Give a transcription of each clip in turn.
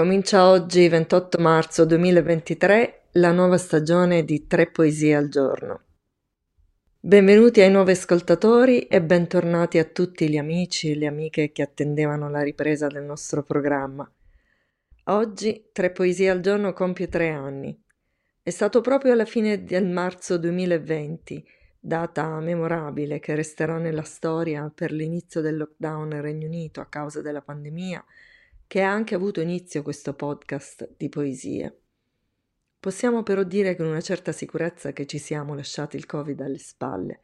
Comincia oggi, 28 marzo 2023, la nuova stagione di Tre Poesie al giorno. Benvenuti ai nuovi ascoltatori e bentornati a tutti gli amici e le amiche che attendevano la ripresa del nostro programma. Oggi Tre Poesie al giorno compie tre anni. È stato proprio alla fine del marzo 2020, data memorabile che resterà nella storia per l'inizio del lockdown nel Regno Unito a causa della pandemia, che ha anche avuto inizio questo podcast di poesie. Possiamo però dire con una certa sicurezza che ci siamo lasciati il Covid alle spalle.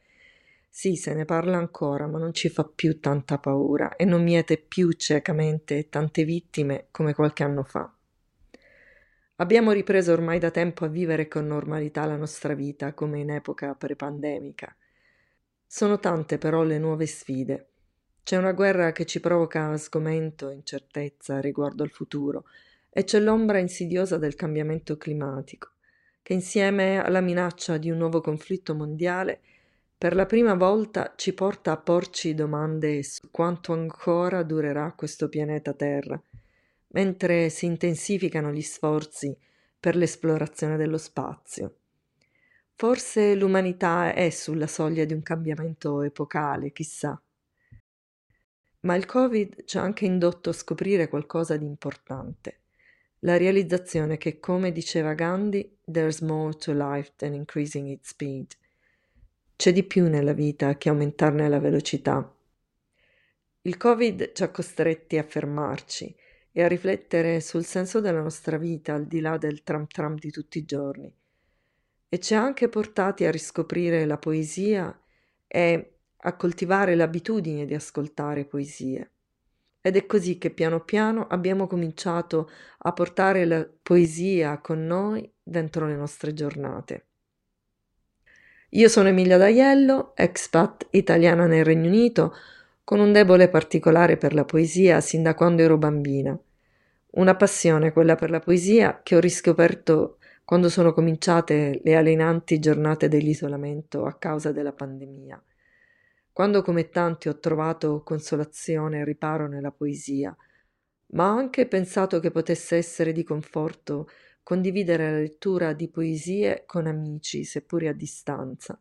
Sì, se ne parla ancora, ma non ci fa più tanta paura e non miete più ciecamente tante vittime come qualche anno fa. Abbiamo ripreso ormai da tempo a vivere con normalità la nostra vita come in epoca pre-pandemica. Sono tante però le nuove sfide. C'è una guerra che ci provoca sgomento, incertezza riguardo al futuro e c'è l'ombra insidiosa del cambiamento climatico, che insieme alla minaccia di un nuovo conflitto mondiale per la prima volta ci porta a porci domande su quanto ancora durerà questo pianeta Terra, mentre si intensificano gli sforzi per l'esplorazione dello spazio. Forse l'umanità è sulla soglia di un cambiamento epocale, chissà. Ma il Covid ci ha anche indotto a scoprire qualcosa di importante la realizzazione che, come diceva Gandhi, there's more to life than increasing its speed. C'è di più nella vita che aumentarne la velocità. Il Covid ci ha costretti a fermarci e a riflettere sul senso della nostra vita al di là del tram tram di tutti i giorni. E ci ha anche portati a riscoprire la poesia e a coltivare l'abitudine di ascoltare poesie. Ed è così che piano piano abbiamo cominciato a portare la poesia con noi dentro le nostre giornate. Io sono Emilia D'Aiello, expat italiana nel Regno Unito, con un debole particolare per la poesia sin da quando ero bambina. Una passione, quella per la poesia, che ho riscoperto quando sono cominciate le alienanti giornate dell'isolamento a causa della pandemia quando come tanti ho trovato consolazione e riparo nella poesia, ma ho anche pensato che potesse essere di conforto condividere la lettura di poesie con amici, seppure a distanza.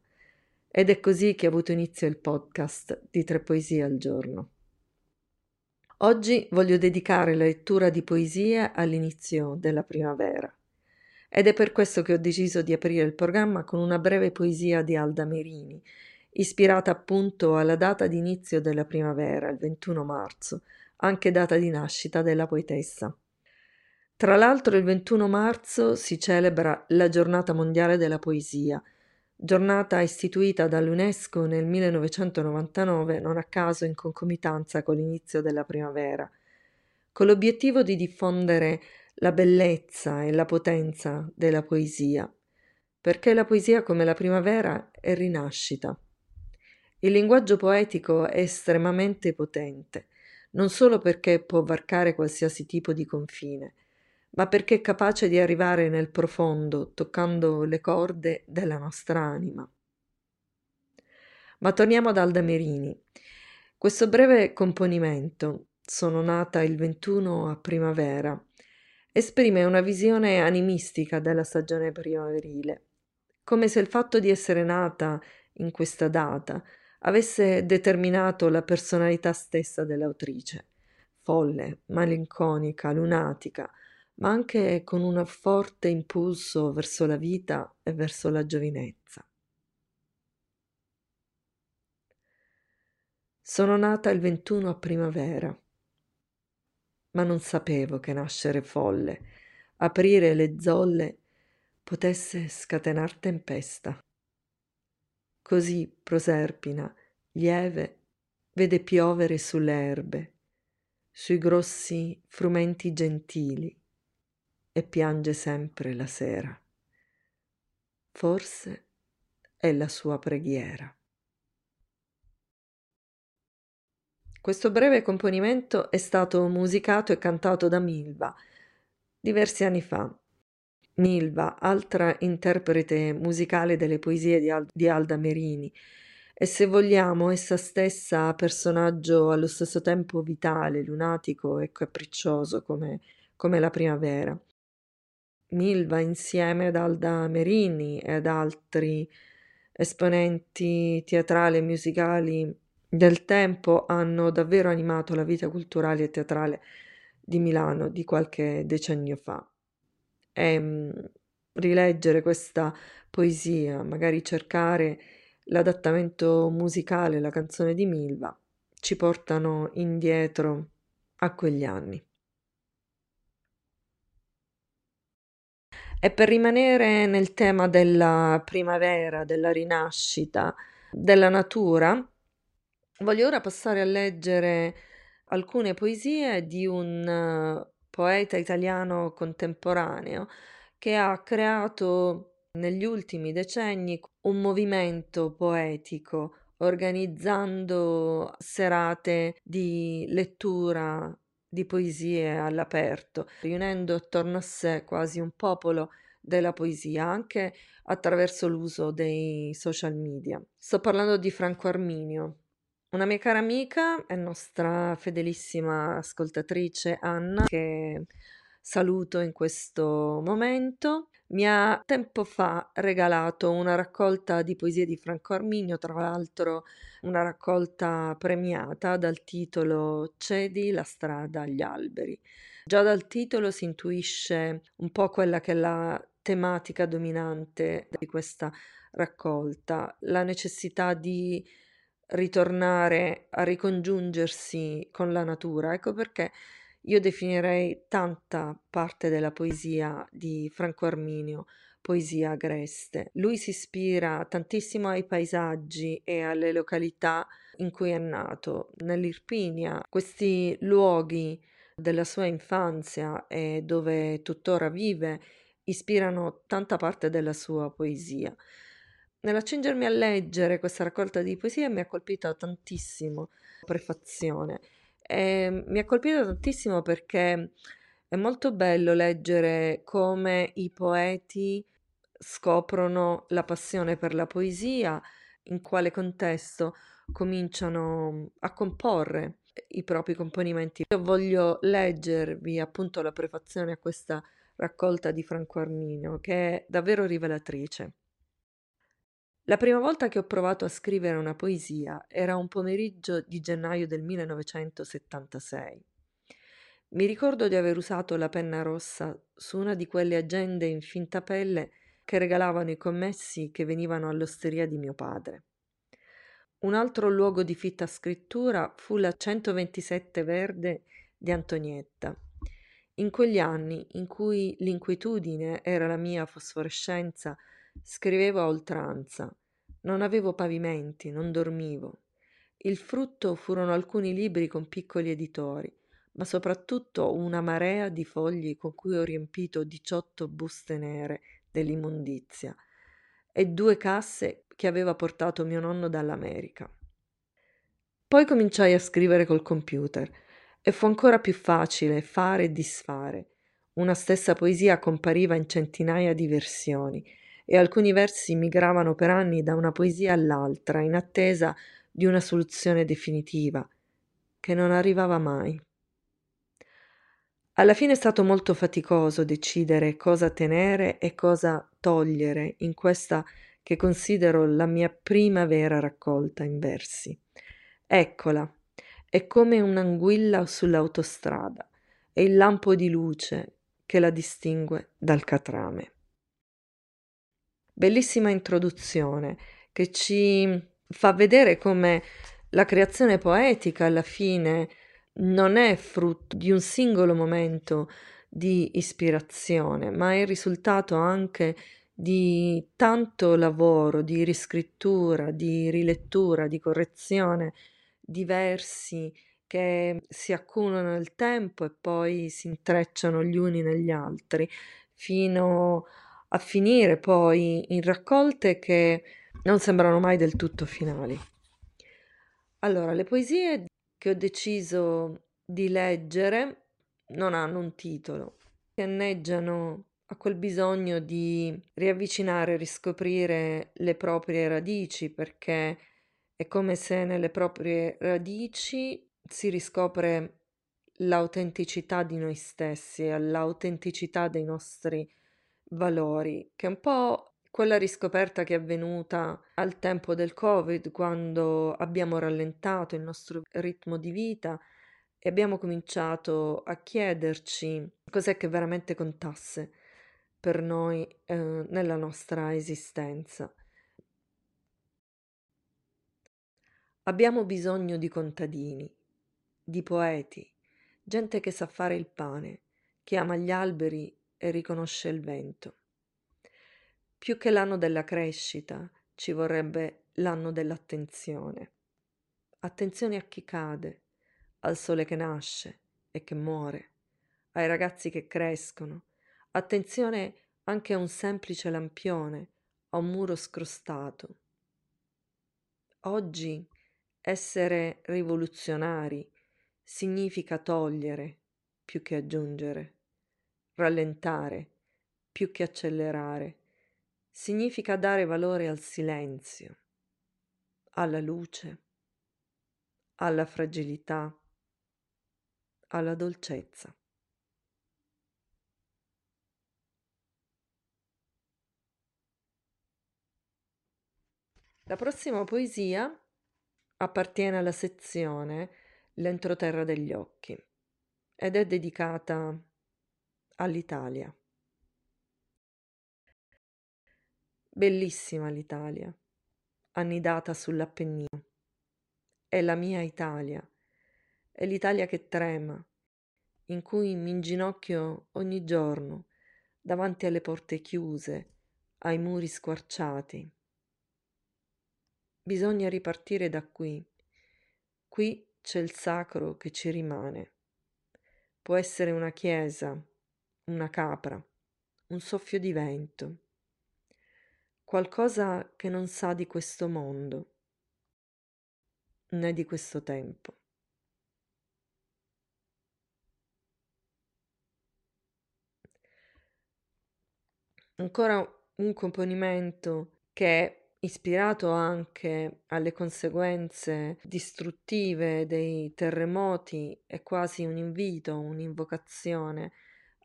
Ed è così che ha avuto inizio il podcast di tre poesie al giorno. Oggi voglio dedicare la lettura di poesie all'inizio della primavera. Ed è per questo che ho deciso di aprire il programma con una breve poesia di Alda Merini, ispirata appunto alla data di inizio della primavera, il 21 marzo, anche data di nascita della poetessa. Tra l'altro il 21 marzo si celebra la Giornata Mondiale della Poesia, giornata istituita dall'UNESCO nel 1999, non a caso in concomitanza con l'inizio della primavera, con l'obiettivo di diffondere la bellezza e la potenza della poesia, perché la poesia come la primavera è rinascita. Il linguaggio poetico è estremamente potente, non solo perché può varcare qualsiasi tipo di confine, ma perché è capace di arrivare nel profondo, toccando le corde della nostra anima. Ma torniamo ad Alda Merini. Questo breve componimento, sono nata il 21 a primavera, esprime una visione animistica della stagione primaverile, come se il fatto di essere nata in questa data avesse determinato la personalità stessa dell'autrice, folle, malinconica, lunatica, ma anche con un forte impulso verso la vita e verso la giovinezza. Sono nata il 21 a primavera, ma non sapevo che nascere folle, aprire le zolle, potesse scatenar tempesta. Così Proserpina, lieve, vede piovere sulle erbe, sui grossi frumenti gentili, e piange sempre la sera. Forse è la sua preghiera. Questo breve componimento è stato musicato e cantato da Milva diversi anni fa Milva, altra interprete musicale delle poesie di, Al- di Alda Merini, e se vogliamo essa stessa personaggio allo stesso tempo vitale, lunatico e capriccioso come, come la primavera. Milva insieme ad Alda Merini e ad altri esponenti teatrali e musicali del tempo hanno davvero animato la vita culturale e teatrale di Milano di qualche decennio fa. E mm, rileggere questa poesia, magari cercare l'adattamento musicale, la canzone di Milva, ci portano indietro a quegli anni. E per rimanere nel tema della primavera, della rinascita, della natura, voglio ora passare a leggere alcune poesie di un poeta italiano contemporaneo che ha creato negli ultimi decenni un movimento poetico organizzando serate di lettura di poesie all'aperto, riunendo attorno a sé quasi un popolo della poesia, anche attraverso l'uso dei social media. Sto parlando di Franco Arminio, una mia cara amica e nostra fedelissima ascoltatrice Anna, che saluto in questo momento, mi ha tempo fa regalato una raccolta di poesie di Franco Arminio, tra l'altro una raccolta premiata dal titolo Cedi la strada agli alberi. Già dal titolo si intuisce un po' quella che è la tematica dominante di questa raccolta, la necessità di ritornare a ricongiungersi con la natura. Ecco perché io definirei tanta parte della poesia di Franco Arminio poesia agreste. Lui si ispira tantissimo ai paesaggi e alle località in cui è nato. Nell'Irpinia, questi luoghi della sua infanzia e dove tuttora vive ispirano tanta parte della sua poesia. Nell'accingermi a leggere questa raccolta di poesie mi ha colpito tantissimo la prefazione. E mi ha colpito tantissimo perché è molto bello leggere come i poeti scoprono la passione per la poesia, in quale contesto cominciano a comporre i propri componimenti. Io voglio leggervi appunto la prefazione a questa raccolta di Franco Arminio, che è davvero rivelatrice. La prima volta che ho provato a scrivere una poesia era un pomeriggio di gennaio del 1976. Mi ricordo di aver usato la penna rossa su una di quelle agende in finta pelle che regalavano i commessi che venivano all'osteria di mio padre. Un altro luogo di fitta scrittura fu la 127 Verde di Antonietta. In quegli anni in cui l'inquietudine era la mia fosforescenza, Scrivevo a oltranza. Non avevo pavimenti, non dormivo. Il frutto furono alcuni libri con piccoli editori, ma soprattutto una marea di fogli con cui ho riempito diciotto buste nere dell'immondizia e due casse che aveva portato mio nonno dall'America. Poi cominciai a scrivere col computer e fu ancora più facile fare e disfare. Una stessa poesia compariva in centinaia di versioni e alcuni versi migravano per anni da una poesia all'altra in attesa di una soluzione definitiva, che non arrivava mai. Alla fine è stato molto faticoso decidere cosa tenere e cosa togliere in questa che considero la mia prima vera raccolta in versi. Eccola, è come un'anguilla sull'autostrada, è il lampo di luce che la distingue dal catrame. Bellissima introduzione che ci fa vedere come la creazione poetica alla fine non è frutto di un singolo momento di ispirazione, ma è il risultato anche di tanto lavoro, di riscrittura, di rilettura, di correzione di versi che si accumulano nel tempo e poi si intrecciano gli uni negli altri fino a a finire poi in raccolte che non sembrano mai del tutto finali. Allora, le poesie che ho deciso di leggere non hanno un titolo, anneggiano a quel bisogno di riavvicinare, riscoprire le proprie radici, perché è come se nelle proprie radici si riscopre all'autenticità di noi stessi, all'autenticità dei nostri valori, che è un po' quella riscoperta che è avvenuta al tempo del Covid, quando abbiamo rallentato il nostro ritmo di vita e abbiamo cominciato a chiederci cos'è che veramente contasse per noi eh, nella nostra esistenza. Abbiamo bisogno di contadini, di poeti, gente che sa fare il pane, che ama gli alberi e riconosce il vento. Più che l'anno della crescita, ci vorrebbe l'anno dell'attenzione. Attenzione a chi cade, al sole che nasce e che muore, ai ragazzi che crescono. Attenzione anche a un semplice lampione, a un muro scrostato. Oggi essere rivoluzionari significa togliere più che aggiungere, rallentare più che accelerare significa dare valore al silenzio, alla luce, alla fragilità, alla dolcezza. La prossima poesia appartiene alla sezione L'entroterra degli occhi ed è dedicata all'Italia. Bellissima l'Italia, annidata sull'Appennino. È la mia Italia, è l'Italia che trema, in cui mi inginocchio ogni giorno davanti alle porte chiuse, ai muri squarciati. Bisogna ripartire da qui. Qui c'è il sacro che ci rimane. Può essere una chiesa, una capra, un soffio di vento qualcosa che non sa di questo mondo né di questo tempo. Ancora un componimento che è ispirato anche alle conseguenze distruttive dei terremoti, è quasi un invito, un'invocazione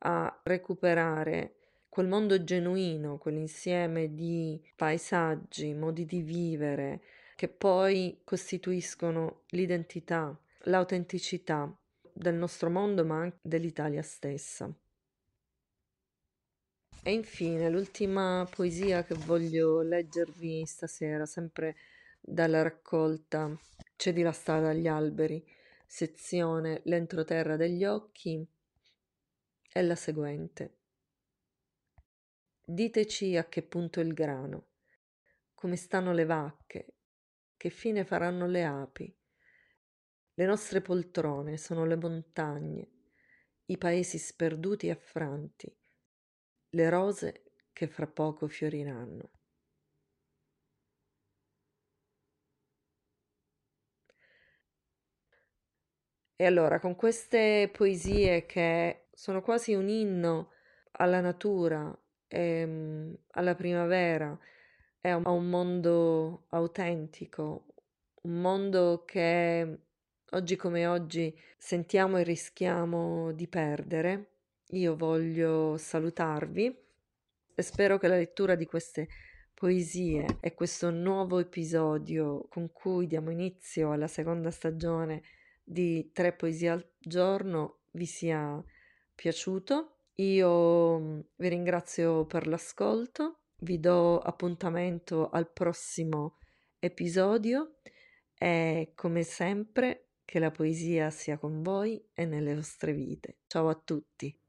a recuperare quel mondo genuino, quell'insieme di paesaggi, modi di vivere, che poi costituiscono l'identità, l'autenticità del nostro mondo, ma anche dell'Italia stessa. E infine l'ultima poesia che voglio leggervi stasera, sempre dalla raccolta Cedi la strada agli alberi, sezione L'entroterra degli occhi, è la seguente. Diteci a che punto il grano, come stanno le vacche, che fine faranno le api. Le nostre poltrone sono le montagne, i paesi sperduti e affranti, le rose che fra poco fioriranno. E allora, con queste poesie che sono quasi un inno alla natura, ehm, alla primavera e a un mondo autentico, un mondo che oggi come oggi sentiamo e rischiamo di perdere. Io voglio salutarvi e spero che la lettura di queste poesie e questo nuovo episodio con cui diamo inizio alla seconda stagione di Tre poesie al giorno vi sia piaciuto io mm, vi ringrazio per l'ascolto, vi do appuntamento al prossimo episodio e come sempre che la poesia sia con voi e nelle vostre vite. Ciao a tutti.